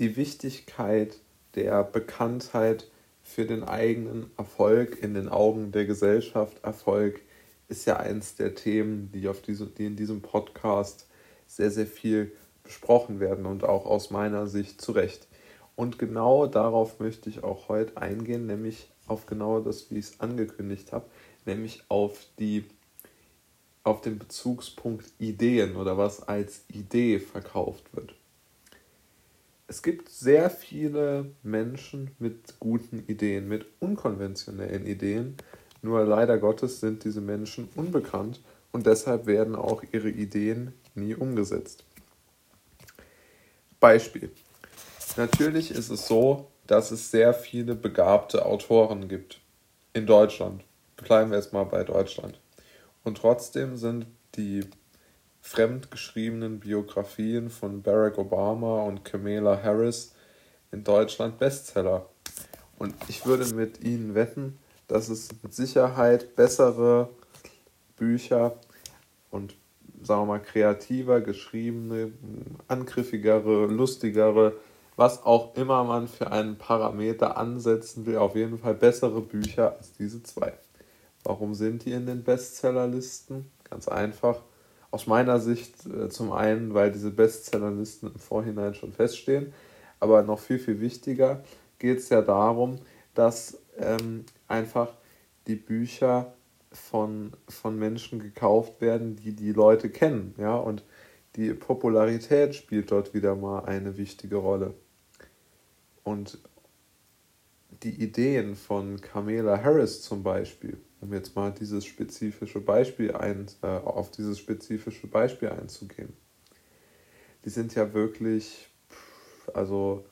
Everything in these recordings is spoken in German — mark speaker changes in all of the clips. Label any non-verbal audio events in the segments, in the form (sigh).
Speaker 1: die Wichtigkeit der Bekanntheit für den eigenen Erfolg in den Augen der Gesellschaft. Erfolg ist ja eins der Themen, die, auf diese, die in diesem Podcast sehr, sehr viel besprochen werden und auch aus meiner Sicht zu Recht. Und genau darauf möchte ich auch heute eingehen, nämlich auf genau das, wie ich es angekündigt habe, nämlich auf die auf den Bezugspunkt Ideen oder was als Idee verkauft wird. Es gibt sehr viele Menschen mit guten Ideen, mit unkonventionellen Ideen, nur leider Gottes sind diese Menschen unbekannt und deshalb werden auch ihre Ideen nie umgesetzt. Beispiel. Natürlich ist es so, dass es sehr viele begabte Autoren gibt. In Deutschland. Bleiben wir jetzt mal bei Deutschland. Und trotzdem sind die fremdgeschriebenen Biografien von Barack Obama und Kamala Harris in Deutschland Bestseller. Und ich würde mit Ihnen wetten, dass es mit Sicherheit bessere Bücher und sagen wir mal kreativer geschriebene, angriffigere, lustigere was auch immer man für einen Parameter ansetzen will, auf jeden Fall bessere Bücher als diese zwei. Warum sind die in den Bestsellerlisten? Ganz einfach. Aus meiner Sicht äh, zum einen, weil diese Bestsellerlisten im Vorhinein schon feststehen, aber noch viel, viel wichtiger geht es ja darum, dass ähm, einfach die Bücher von, von Menschen gekauft werden, die die Leute kennen. Ja? Und die Popularität spielt dort wieder mal eine wichtige Rolle. Und die Ideen von Kamala Harris zum Beispiel, um jetzt mal dieses spezifische Beispiel ein, äh, auf dieses spezifische Beispiel einzugehen, die sind ja wirklich, also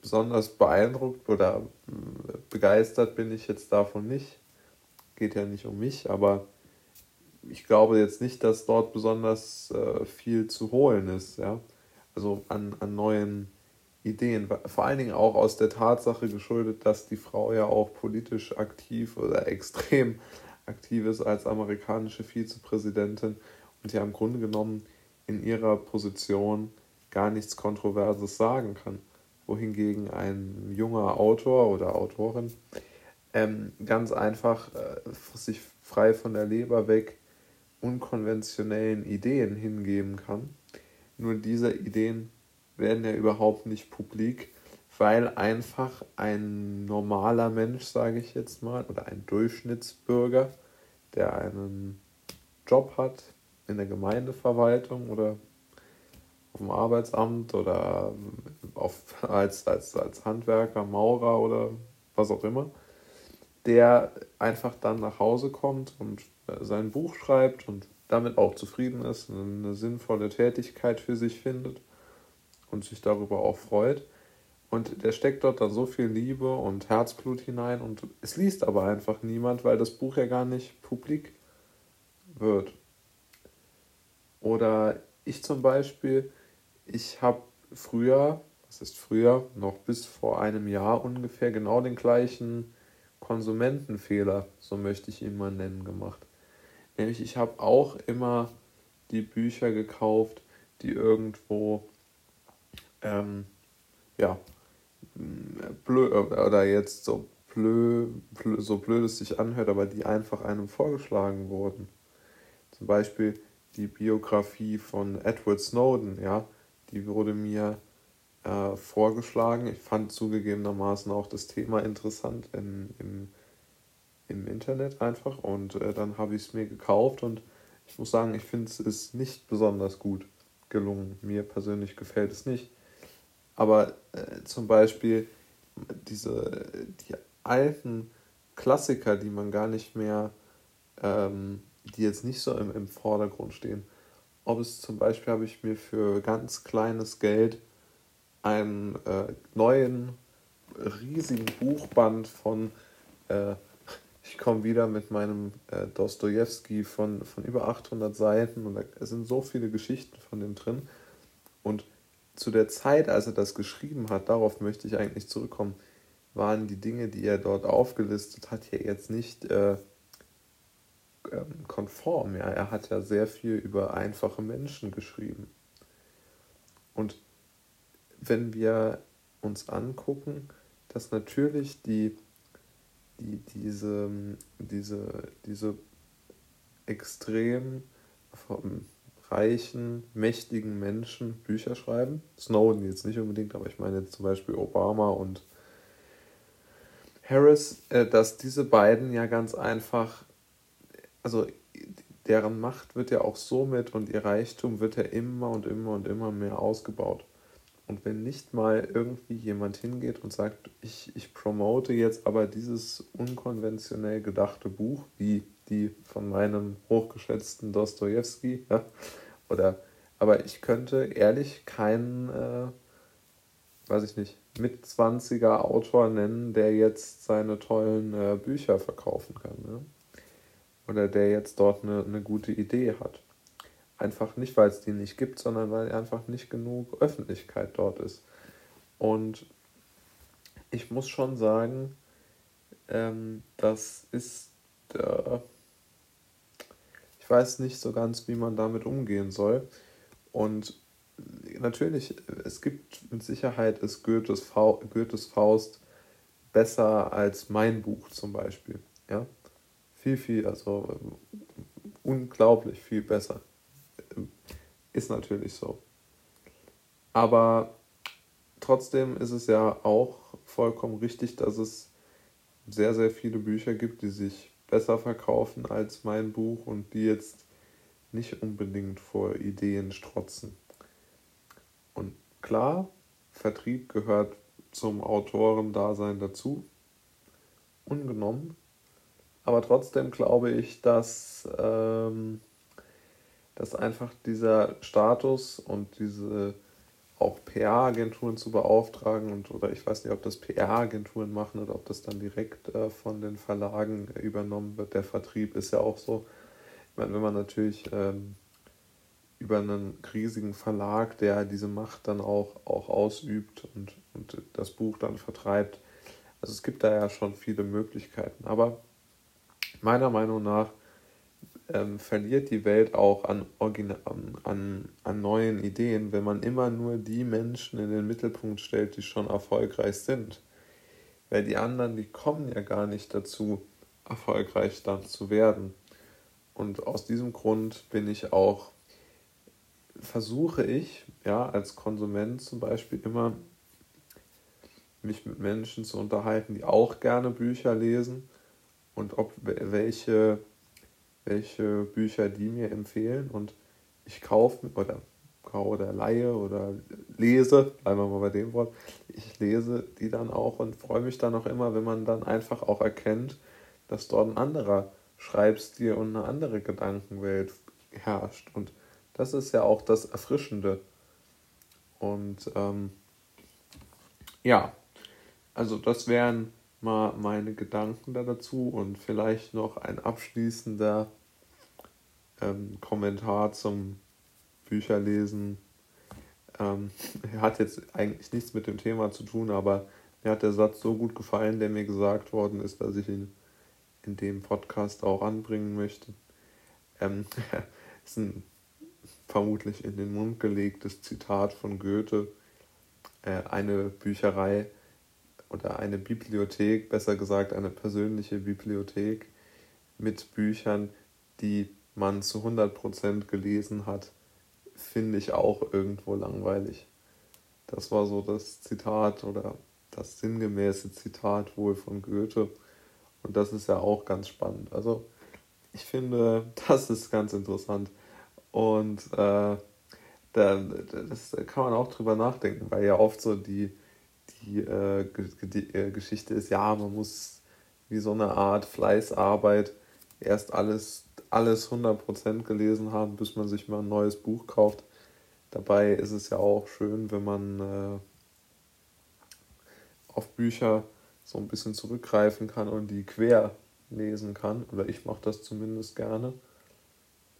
Speaker 1: besonders beeindruckt oder äh, begeistert bin ich jetzt davon nicht. Geht ja nicht um mich, aber ich glaube jetzt nicht, dass dort besonders äh, viel zu holen ist, ja. Also an, an neuen Ideen, vor allen Dingen auch aus der Tatsache geschuldet, dass die Frau ja auch politisch aktiv oder extrem aktiv ist als amerikanische Vizepräsidentin und ja im Grunde genommen in ihrer Position gar nichts Kontroverses sagen kann. Wohingegen ein junger Autor oder Autorin ähm, ganz einfach äh, sich frei von der Leber weg unkonventionellen Ideen hingeben kann. Nur diese Ideen werden ja überhaupt nicht publik, weil einfach ein normaler Mensch, sage ich jetzt mal, oder ein Durchschnittsbürger, der einen Job hat in der Gemeindeverwaltung oder auf dem Arbeitsamt oder auf, als, als, als Handwerker, Maurer oder was auch immer, der einfach dann nach Hause kommt und äh, sein Buch schreibt und damit auch zufrieden ist, eine sinnvolle Tätigkeit für sich findet und sich darüber auch freut. Und der steckt dort dann so viel Liebe und Herzblut hinein und es liest aber einfach niemand, weil das Buch ja gar nicht publik wird. Oder ich zum Beispiel, ich habe früher, was ist früher, noch bis vor einem Jahr ungefähr genau den gleichen Konsumentenfehler, so möchte ich ihn mal nennen, gemacht. Nämlich ich habe auch immer die Bücher gekauft, die irgendwo ähm, ja, blöd, oder jetzt so blöd, blöd, so blöd es sich anhört, aber die einfach einem vorgeschlagen wurden. Zum Beispiel die Biografie von Edward Snowden, ja, die wurde mir äh, vorgeschlagen. Ich fand zugegebenermaßen auch das Thema interessant in, im, im Internet einfach und äh, dann habe ich es mir gekauft und ich muss sagen, ich finde es ist nicht besonders gut gelungen. Mir persönlich gefällt es nicht. Aber äh, zum Beispiel diese, die alten Klassiker, die man gar nicht mehr, ähm, die jetzt nicht so im, im Vordergrund stehen. Ob es zum Beispiel habe ich mir für ganz kleines Geld einen äh, neuen riesigen Buchband von, äh, ich komme wieder mit meinem äh, Dostoevsky von, von über 800 Seiten und da sind so viele Geschichten von dem drin. Und zu der Zeit, als er das geschrieben hat, darauf möchte ich eigentlich zurückkommen, waren die Dinge, die er dort aufgelistet hat, ja jetzt nicht äh, ähm, konform. Ja? Er hat ja sehr viel über einfache Menschen geschrieben. Und wenn wir uns angucken, dass natürlich die, die, diese, diese, diese extrem reichen, mächtigen Menschen Bücher schreiben. Snowden jetzt nicht unbedingt, aber ich meine jetzt zum Beispiel Obama und Harris, äh, dass diese beiden ja ganz einfach, also deren Macht wird ja auch somit und ihr Reichtum wird ja immer und immer und immer mehr ausgebaut. Und wenn nicht mal irgendwie jemand hingeht und sagt, ich, ich promote jetzt aber dieses unkonventionell gedachte Buch, wie die von meinem hochgeschätzten Dostoevsky, ja, oder, aber ich könnte ehrlich keinen, äh, weiß ich nicht, mit 20er Autor nennen, der jetzt seine tollen äh, Bücher verkaufen kann, ne? oder der jetzt dort eine, eine gute Idee hat. Einfach nicht, weil es die nicht gibt, sondern weil einfach nicht genug Öffentlichkeit dort ist. Und ich muss schon sagen, ähm, das ist, äh, weiß nicht so ganz, wie man damit umgehen soll. Und natürlich, es gibt mit Sicherheit ist Goethes, Fa Goethes Faust besser als mein Buch zum Beispiel. Ja? Viel, viel, also unglaublich viel besser. Ist natürlich so. Aber trotzdem ist es ja auch vollkommen richtig, dass es sehr, sehr viele Bücher gibt, die sich besser verkaufen als mein Buch und die jetzt nicht unbedingt vor Ideen strotzen. Und klar, Vertrieb gehört zum Autorendasein dazu, ungenommen. Aber trotzdem glaube ich, dass ähm, dass einfach dieser Status und diese auch PR-Agenturen zu beauftragen und oder ich weiß nicht, ob das PR-Agenturen machen oder ob das dann direkt äh, von den Verlagen übernommen wird. Der Vertrieb ist ja auch so. Ich meine, wenn man natürlich ähm, über einen riesigen Verlag, der diese Macht dann auch, auch ausübt und, und das Buch dann vertreibt. Also es gibt da ja schon viele Möglichkeiten. Aber meiner Meinung nach ähm, verliert die Welt auch an, an, an neuen Ideen, wenn man immer nur die Menschen in den Mittelpunkt stellt, die schon erfolgreich sind. Weil die anderen, die kommen ja gar nicht dazu, erfolgreich dann zu werden. Und aus diesem Grund bin ich auch, versuche ich, ja, als Konsument zum Beispiel immer mich mit Menschen zu unterhalten, die auch gerne Bücher lesen und ob welche welche Bücher die mir empfehlen und ich kaufe oder oder leihe oder lese, bleiben wir mal bei dem Wort, ich lese die dann auch und freue mich dann auch immer, wenn man dann einfach auch erkennt, dass dort ein anderer Schreibstil und eine andere Gedankenwelt herrscht. Und das ist ja auch das Erfrischende. Und ähm, ja, also das wären mal meine Gedanken da dazu und vielleicht noch ein abschließender ähm, Kommentar zum Bücherlesen. Ähm, hat jetzt eigentlich nichts mit dem Thema zu tun, aber mir hat der Satz so gut gefallen, der mir gesagt worden ist, dass ich ihn in dem Podcast auch anbringen möchte. Ähm, (laughs) ist ein vermutlich in den Mund gelegtes Zitat von Goethe. Äh, eine Bücherei oder eine Bibliothek, besser gesagt eine persönliche Bibliothek mit Büchern, die man zu 100% gelesen hat, finde ich auch irgendwo langweilig. Das war so das Zitat oder das sinngemäße Zitat wohl von Goethe. Und das ist ja auch ganz spannend. Also ich finde, (laughs) das ist ganz interessant. Und äh, da, das kann man auch drüber nachdenken, weil ja oft so die, die, äh, die äh, Geschichte ist, ja, man muss wie so eine Art Fleißarbeit erst alles alles 100% gelesen haben, bis man sich mal ein neues Buch kauft. Dabei ist es ja auch schön, wenn man äh, auf Bücher so ein bisschen zurückgreifen kann und die quer lesen kann. Oder ich mache das zumindest gerne.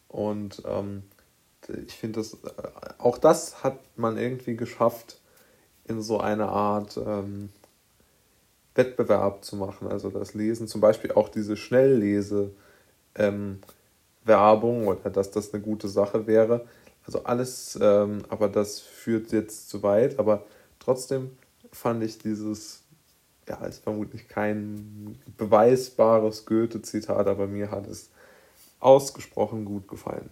Speaker 1: Und ähm, ich finde, äh, auch das hat man irgendwie geschafft, in so eine Art ähm, Wettbewerb zu machen. Also das Lesen, zum Beispiel auch diese Schnelllese. Ähm, oder dass das eine gute Sache wäre. Also alles, ähm, aber das führt jetzt zu weit. Aber Trotzdem fand ich dieses, ja, ist vermutlich kein beweisbares Goethe-Zitat, aber mir hat es ausgesprochen gut gefallen.